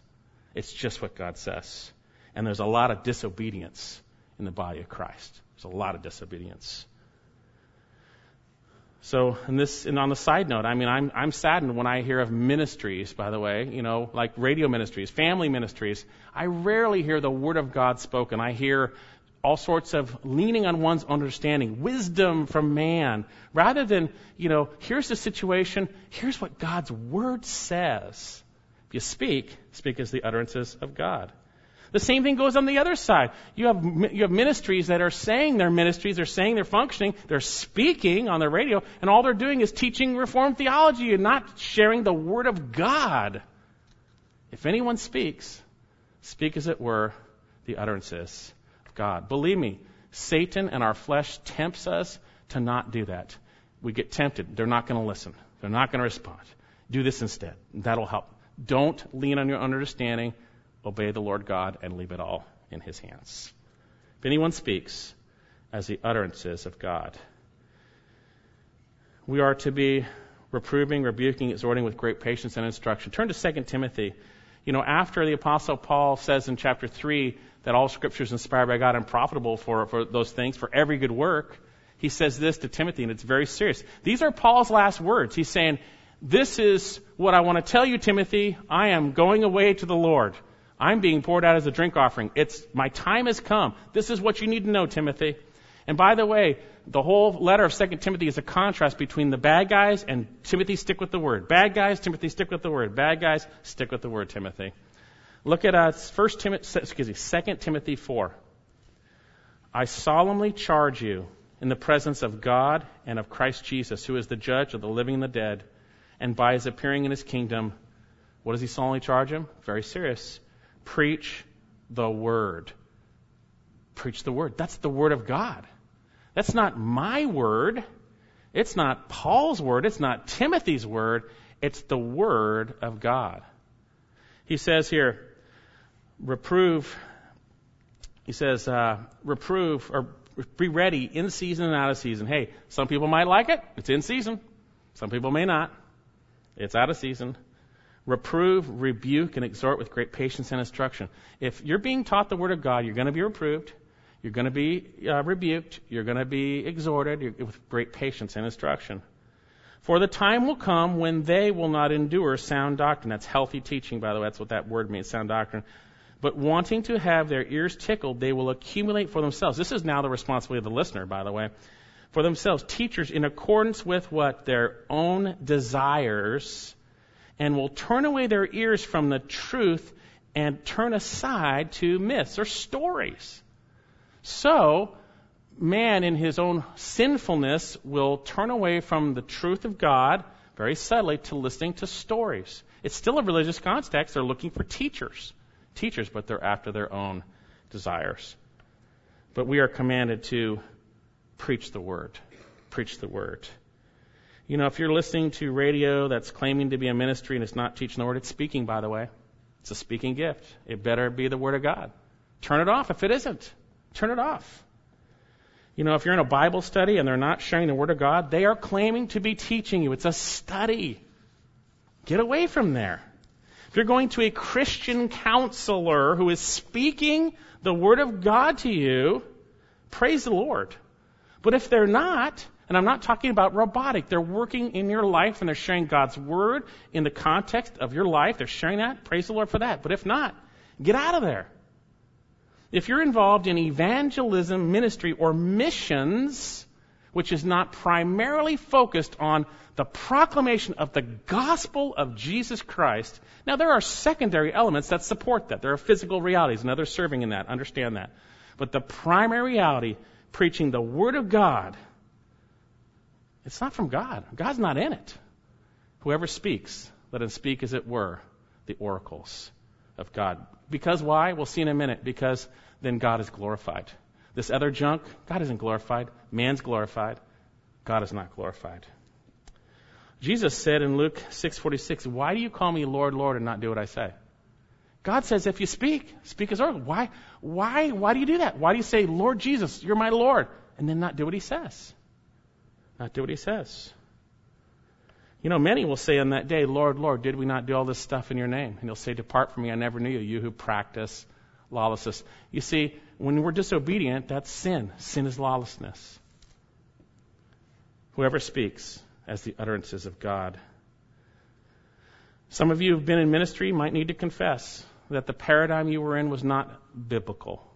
It's just what God says. And there's a lot of disobedience in the body of Christ. There's a lot of disobedience. So, and this, and on the side note, I mean, I'm, I'm saddened when I hear of ministries, by the way, you know, like radio ministries, family ministries. I rarely hear the Word of God spoken. I hear all sorts of leaning on one's understanding, wisdom from man, rather than, you know, here's the situation, here's what God's Word says. If you speak, speak as the utterances of God. The same thing goes on the other side. You have, you have ministries that are saying they're ministries, they're saying they're functioning, they're speaking on the radio, and all they're doing is teaching Reformed theology and not sharing the Word of God. If anyone speaks, speak as it were the utterances of God. Believe me, Satan and our flesh tempts us to not do that. We get tempted. They're not going to listen. They're not going to respond. Do this instead. That'll help. Don't lean on your understanding. Obey the Lord God and leave it all in His hands. If anyone speaks as the utterances of God, we are to be reproving, rebuking, exhorting with great patience and instruction. Turn to 2 Timothy. You know, after the Apostle Paul says in chapter 3 that all Scripture is inspired by God and profitable for, for those things, for every good work, he says this to Timothy, and it's very serious. These are Paul's last words. He's saying, this is what I want to tell you, Timothy. I am going away to the Lord. I'm being poured out as a drink offering. It's, my time has come. This is what you need to know, Timothy. And by the way, the whole letter of 2 Timothy is a contrast between the bad guys and Timothy stick with the word. Bad guys, Timothy stick with the word. Bad guys, stick with the word, Timothy. Look at uh, 1 Timothy, excuse me, 2 Timothy 4. I solemnly charge you in the presence of God and of Christ Jesus, who is the judge of the living and the dead, and by his appearing in his kingdom, what does he solemnly charge him? Very serious. Preach the word. Preach the word. That's the word of God. That's not my word. It's not Paul's word. It's not Timothy's word. It's the word of God. He says here, reprove, he says, uh, reprove or be ready in season and out of season. Hey, some people might like it. It's in season. Some people may not. It's out of season. Reprove, rebuke, and exhort with great patience and instruction. If you're being taught the Word of God, you're going to be reproved. You're going to be uh, rebuked. You're going to be exhorted with great patience and instruction. For the time will come when they will not endure sound doctrine. That's healthy teaching, by the way. That's what that word means, sound doctrine. But wanting to have their ears tickled, they will accumulate for themselves. This is now the responsibility of the listener, by the way. For themselves, teachers in accordance with what? Their own desires, and will turn away their ears from the truth and turn aside to myths or stories. So, man in his own sinfulness will turn away from the truth of God very subtly to listening to stories. It's still a religious context. They're looking for teachers. Teachers, but they're after their own desires. But we are commanded to preach the word. Preach the word. You know, if you're listening to radio that's claiming to be a ministry and it's not teaching the word, it's speaking, by the way. It's a speaking gift. It better be the word of God. Turn it off if it isn't. Turn it off. You know, if you're in a Bible study and they're not sharing the Word of God, they are claiming to be teaching you. It's a study. Get away from there. If you're going to a Christian counselor who is speaking the Word of God to you, praise the Lord. But if they're not, and I'm not talking about robotic, they're working in your life and they're sharing God's Word in the context of your life, they're sharing that, praise the Lord for that. But if not, get out of there. If you're involved in evangelism, ministry, or missions, which is not primarily focused on the proclamation of the gospel of Jesus Christ. Now, there are secondary elements that support that. There are physical realities and others serving in that. Understand that. But the primary reality, preaching the Word of God, it's not from God. God's not in it. Whoever speaks, let him speak as it were the oracles of God. Because why? We'll see in a minute. Because then God is glorified. This other junk, God isn't glorified. Man's glorified. God is not glorified. Jesus said in Luke 6:46, "Why do you call me Lord, Lord, and not do what I say?" God says, "If you speak, speak as word." Why? Why? Why do you do that? Why do you say, "Lord Jesus, you're my Lord," and then not do what He says? Not do what He says. You know, many will say on that day, Lord, Lord, did we not do all this stuff in your name? And he'll say, Depart from me, I never knew you, you who practice lawlessness. You see, when we're disobedient, that's sin. Sin is lawlessness. Whoever speaks as the utterances of God. Some of you who've been in ministry might need to confess that the paradigm you were in was not biblical.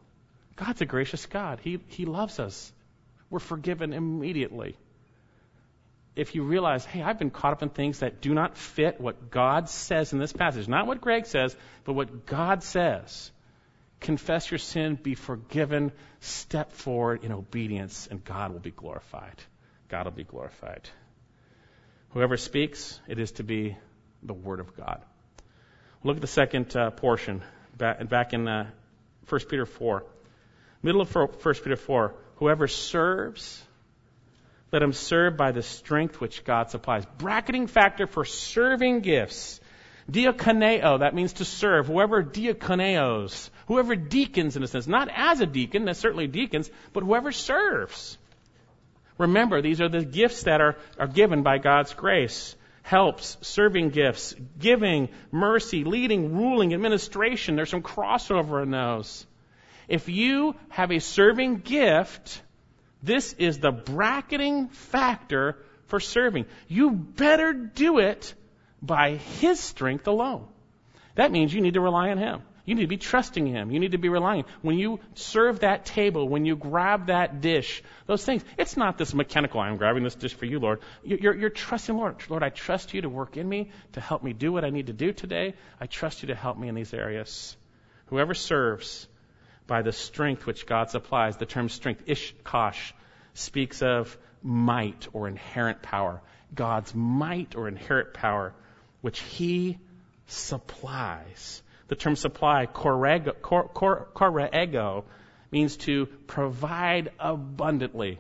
God's a gracious God. He, he loves us. We're forgiven immediately if you realize, hey, I've been caught up in things that do not fit what God says in this passage, not what Greg says, but what God says, confess your sin, be forgiven, step forward in obedience, and God will be glorified. God will be glorified. Whoever speaks, it is to be the Word of God. Look at the second uh, portion, back, in uh, 1 Peter 4. Middle of 1 Peter 4. Whoever serves, let him serve by the strength which God supplies. Bracketing factor for serving gifts. Diakoneo, that means to serve. Whoever diakoneos, whoever deacons in a sense, not as a deacon, that's certainly deacons, but whoever serves. Remember, these are the gifts that are, are given by God's grace. Helps, serving gifts, giving, mercy, leading, ruling, administration. There's some crossover in those. If you have a serving gift, this is the bracketing factor for serving. You better do it by His strength alone. That means you need to rely on Him. You need to be trusting Him. You need to be relying. When you serve that table, when you grab that dish, those things, it's not this mechanical, I'm grabbing this dish for you, Lord. You're, you're trusting Lord. Lord, I trust you to work in me, to help me do what I need to do today. I trust you to help me in these areas. Whoever serves by the strength which God supplies, the term strength, ishkosh, speaks of might or inherent power. God's might or inherent power, which He supplies. The term supply, korego, korego, means to provide abundantly.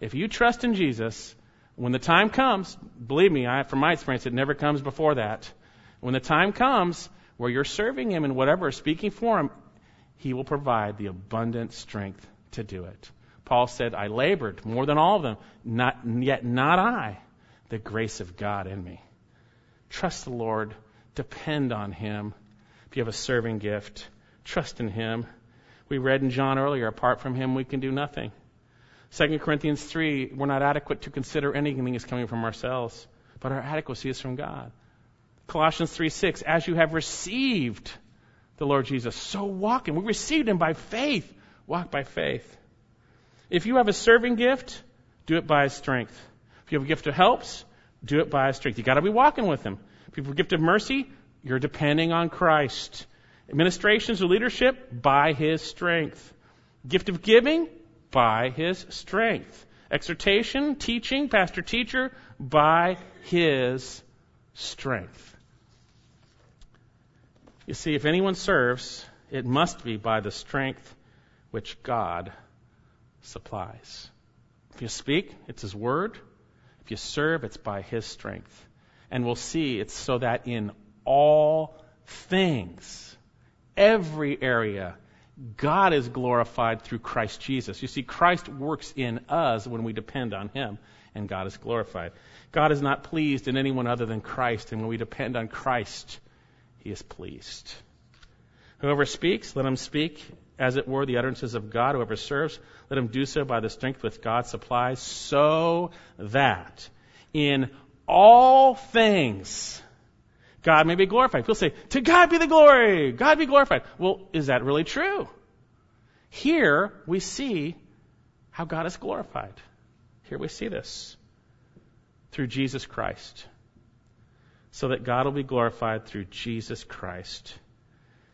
If you trust in Jesus, when the time comes, believe me, I, from my experience, it never comes before that. When the time comes where you're serving Him in whatever, speaking for Him, He will provide the abundant strength to do it. Paul said, I labored more than all of them, not, yet not I, the grace of God in me. Trust the Lord, depend on Him, if you have a serving gift, trust in Him. We read in John earlier, apart from Him, we can do nothing. 2 Corinthians 3, we're not adequate to consider anything as coming from ourselves, but our adequacy is from God. Colossians 3 6, as you have received the Lord Jesus, so walk in. We received Him by faith. Walk by faith. If you have a serving gift, do it by His strength. If you have a gift of helps, do it by His strength. You got to be walking with Him. If you have a gift of mercy, you're depending on Christ. Administrations or leadership, by His strength. Gift of giving, by His strength. Exhortation, teaching, pastor teacher, by His strength. You see, if anyone serves, it must be by the strength which God supplies. If you speak, it's His word. If you serve, it's by His strength. And we'll see it's so that in all things, every area, God is glorified through Christ Jesus. You see, Christ works in us when we depend on Him, and God is glorified. God is not pleased in anyone other than Christ, and when we depend on Christ, He is pleased. Whoever speaks, let him speak as it were the utterances of God. Whoever serves, let him do so by the strength which God supplies, so that in all things God may be glorified. People say, To God be the glory! God be glorified. Well, is that really true? Here we see how God is glorified. Here we see this through Jesus Christ. So that God will be glorified through Jesus Christ.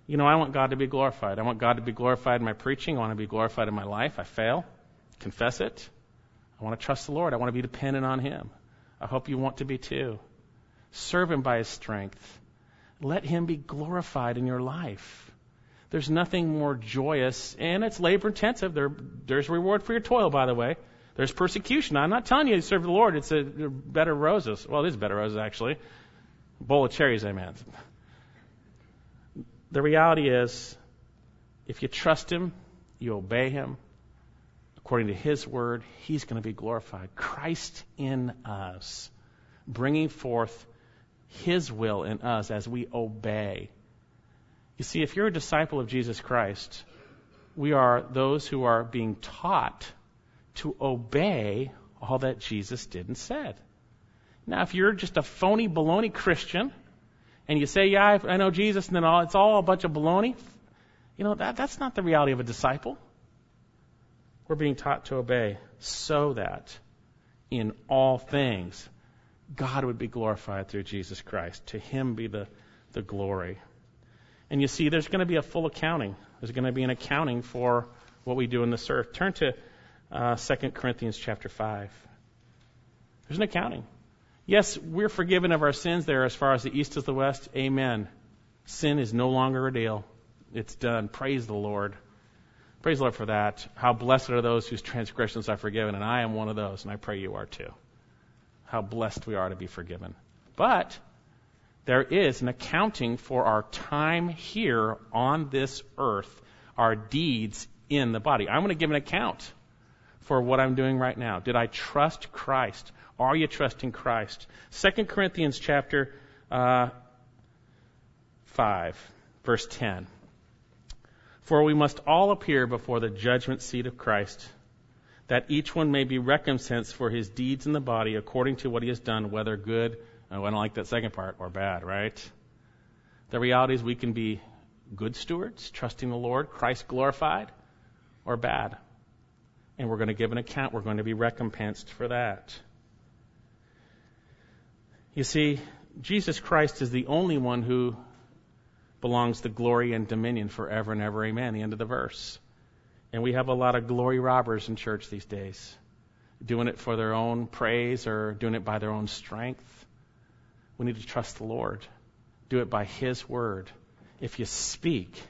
You know, I want God to be glorified. I want God to be glorified in my preaching. I want to be glorified in my life. I fail. Confess it. I want to trust the Lord. I want to be dependent on Him. I hope you want to be too. Serve Him by His strength. Let Him be glorified in your life. There's nothing more joyous, and it's labor intensive. There, there's reward for your toil, by the way. There's persecution. I'm not telling you to serve the Lord. It's a of roses. Well, it is better roses, actually. Bowl of cherries, I meant. The reality is, if you trust Him, you obey Him, according to His word, He's going to be glorified. Christ in us, bringing forth his will in us as we obey. You see, if you're a disciple of Jesus Christ, we are those who are being taught to obey all that Jesus did and said. Now, if you're just a phony baloney Christian and you say, Yeah, I know Jesus, and then all, it's all a bunch of baloney, you know, that, that's not the reality of a disciple. We're being taught to obey so that in all things God would be glorified through Jesus Christ. To him be the, the glory. And you see, there's going to be a full accounting. There's going to be an accounting for what we do in this earth. Turn to uh, 2 Corinthians chapter 5. There's an accounting. Yes, we're forgiven of our sins there as far as the east is the west. Amen. Sin is no longer a deal. It's done. Praise the Lord. Praise the Lord for that. How blessed are those whose transgressions are forgiven, and I am one of those, and I pray you are too how blessed we are to be forgiven. But there is an accounting for our time here on this earth, our deeds in the body. I'm going to give an account for what I'm doing right now. Did I trust Christ? Are you trusting Christ? 2 Corinthians chapter uh, 5, verse 10. For we must all appear before the judgment seat of Christ that each one may be recompensed for his deeds in the body according to what he has done, whether good, oh, I don't like that second part, or bad, right? The reality is we can be good stewards, trusting the Lord, Christ glorified, or bad. And we're going to give an account. We're going to be recompensed for that. You see, Jesus Christ is the only one who belongs to glory and dominion forever and ever. Amen. The end of the verse. And we have a lot of glory robbers in church these days, doing it for their own praise or doing it by their own strength. We need to trust the Lord. Do it by His word. If you speak,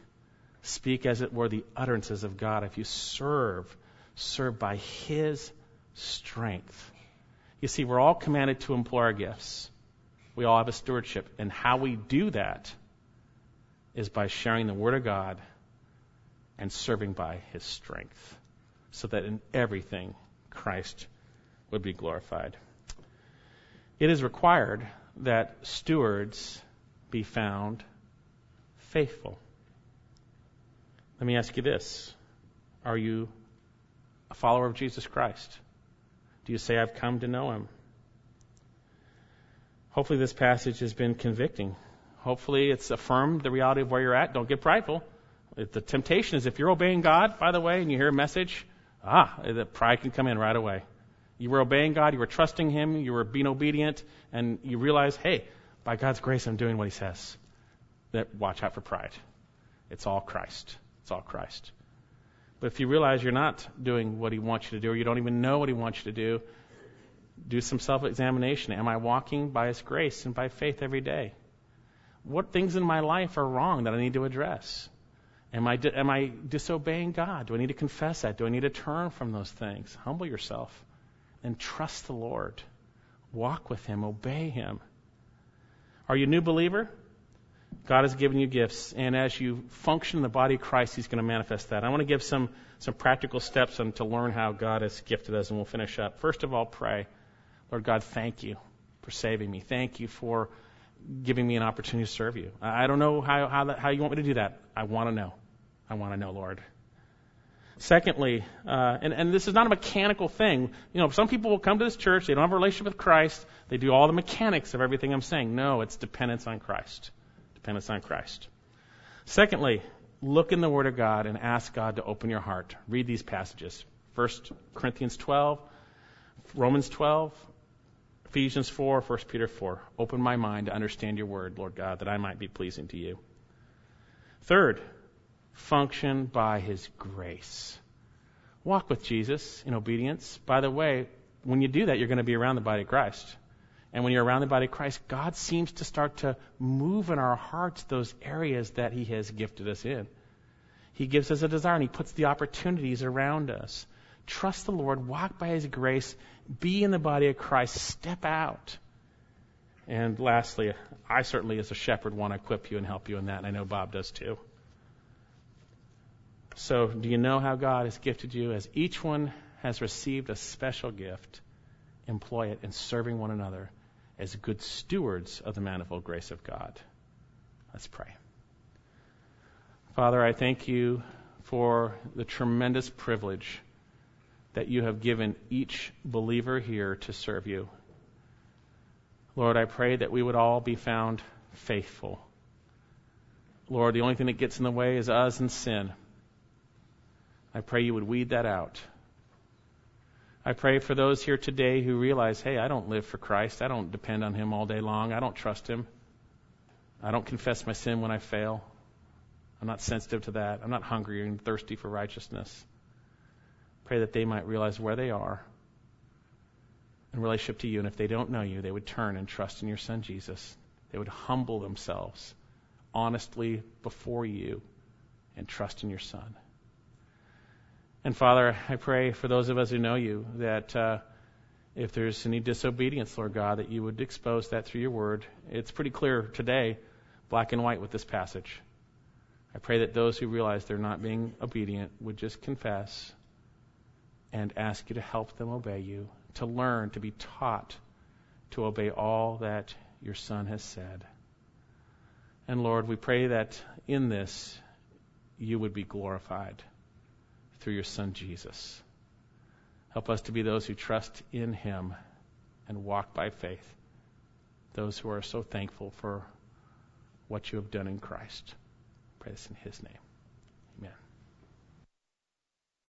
speak as it were the utterances of God. If you serve, serve by His strength. You see, we're all commanded to employ our gifts. We all have a stewardship. And how we do that is by sharing the Word of God and serving by His strength, so that in everything Christ would be glorified. It is required that stewards be found faithful. Let me ask you this Are you a follower of Jesus Christ? Do you say, I've come to know Him? Hopefully, this passage has been convicting. Hopefully, it's affirmed the reality of where you're at. Don't get prideful. The temptation is if you're obeying God, by the way, and you hear a message, ah, the pride can come in right away. You were obeying God, you were trusting Him, you were being obedient, and you realize, hey, by God's grace, I'm doing what He says. That watch out for pride. It's all Christ. It's all Christ. But if you realize you're not doing what He wants you to do, or you don't even know what He wants you to do, do some self examination. Am I walking by His grace and by faith every day? What things in my life are wrong that I need to address? Am I, am I disobeying God? Do I need to confess that? Do I need to turn from those things? Humble yourself and trust the Lord. Walk with Him, obey Him. Are you a new believer? God has given you gifts, and as you function in the body of Christ, He's going to manifest that. I want to give some, some practical steps on, to learn how God has gifted us, and we'll finish up. First of all, pray. Lord God, thank you for saving me. Thank you for giving me an opportunity to serve you. I don't know how, how, that, how you want me to do that. I want to know. I want to know, Lord. Secondly, uh, and, and this is not a mechanical thing. You know, some people will come to this church, they don't have a relationship with Christ, they do all the mechanics of everything I'm saying. No, it's dependence on Christ. Dependence on Christ. Secondly, look in the Word of God and ask God to open your heart. Read these passages. 1 Corinthians 12, Romans 12, Ephesians 4, 1 Peter 4. Open my mind to understand your word, Lord God, that I might be pleasing to you. Third, function by his grace. Walk with Jesus in obedience. By the way, when you do that, you're going to be around the body of Christ. And when you're around the body of Christ, God seems to start to move in our hearts those areas that He has gifted us in. He gives us a desire and He puts the opportunities around us. Trust the Lord, walk by His grace, be in the body of Christ, step out. And lastly, I certainly, as a shepherd, want to equip you and help you in that, and I know Bob does too. So, do you know how God has gifted you? As each one has received a special gift, employ it in serving one another as good stewards of the manifold grace of God. Let's pray. Father, I thank you for the tremendous privilege that you have given each believer here to serve you. Lord, I pray that we would all be found faithful. Lord, the only thing that gets in the way is us and sin. I pray you would weed that out. I pray for those here today who realize, hey, I don't live for Christ. I don't depend on Him all day long. I don't trust Him. I don't confess my sin when I fail. I'm not sensitive to that. I'm not hungry and thirsty for righteousness. Pray that they might realize where they are in relationship to you. And if they don't know you, they would turn and trust in your Son, Jesus. They would humble themselves honestly before you and trust in your Son. And Father, I pray for those of us who know you that uh, if there's any disobedience, Lord God, that you would expose that through your word. It's pretty clear today, black and white, with this passage. I pray that those who realize they're not being obedient would just confess and ask you to help them obey you, to learn, to be taught to obey all that your Son has said. And Lord, we pray that in this you would be glorified through your Son Jesus. Help us to be those who trust in him and walk by faith, those who are so thankful for what you have done in Christ. pray this in His name.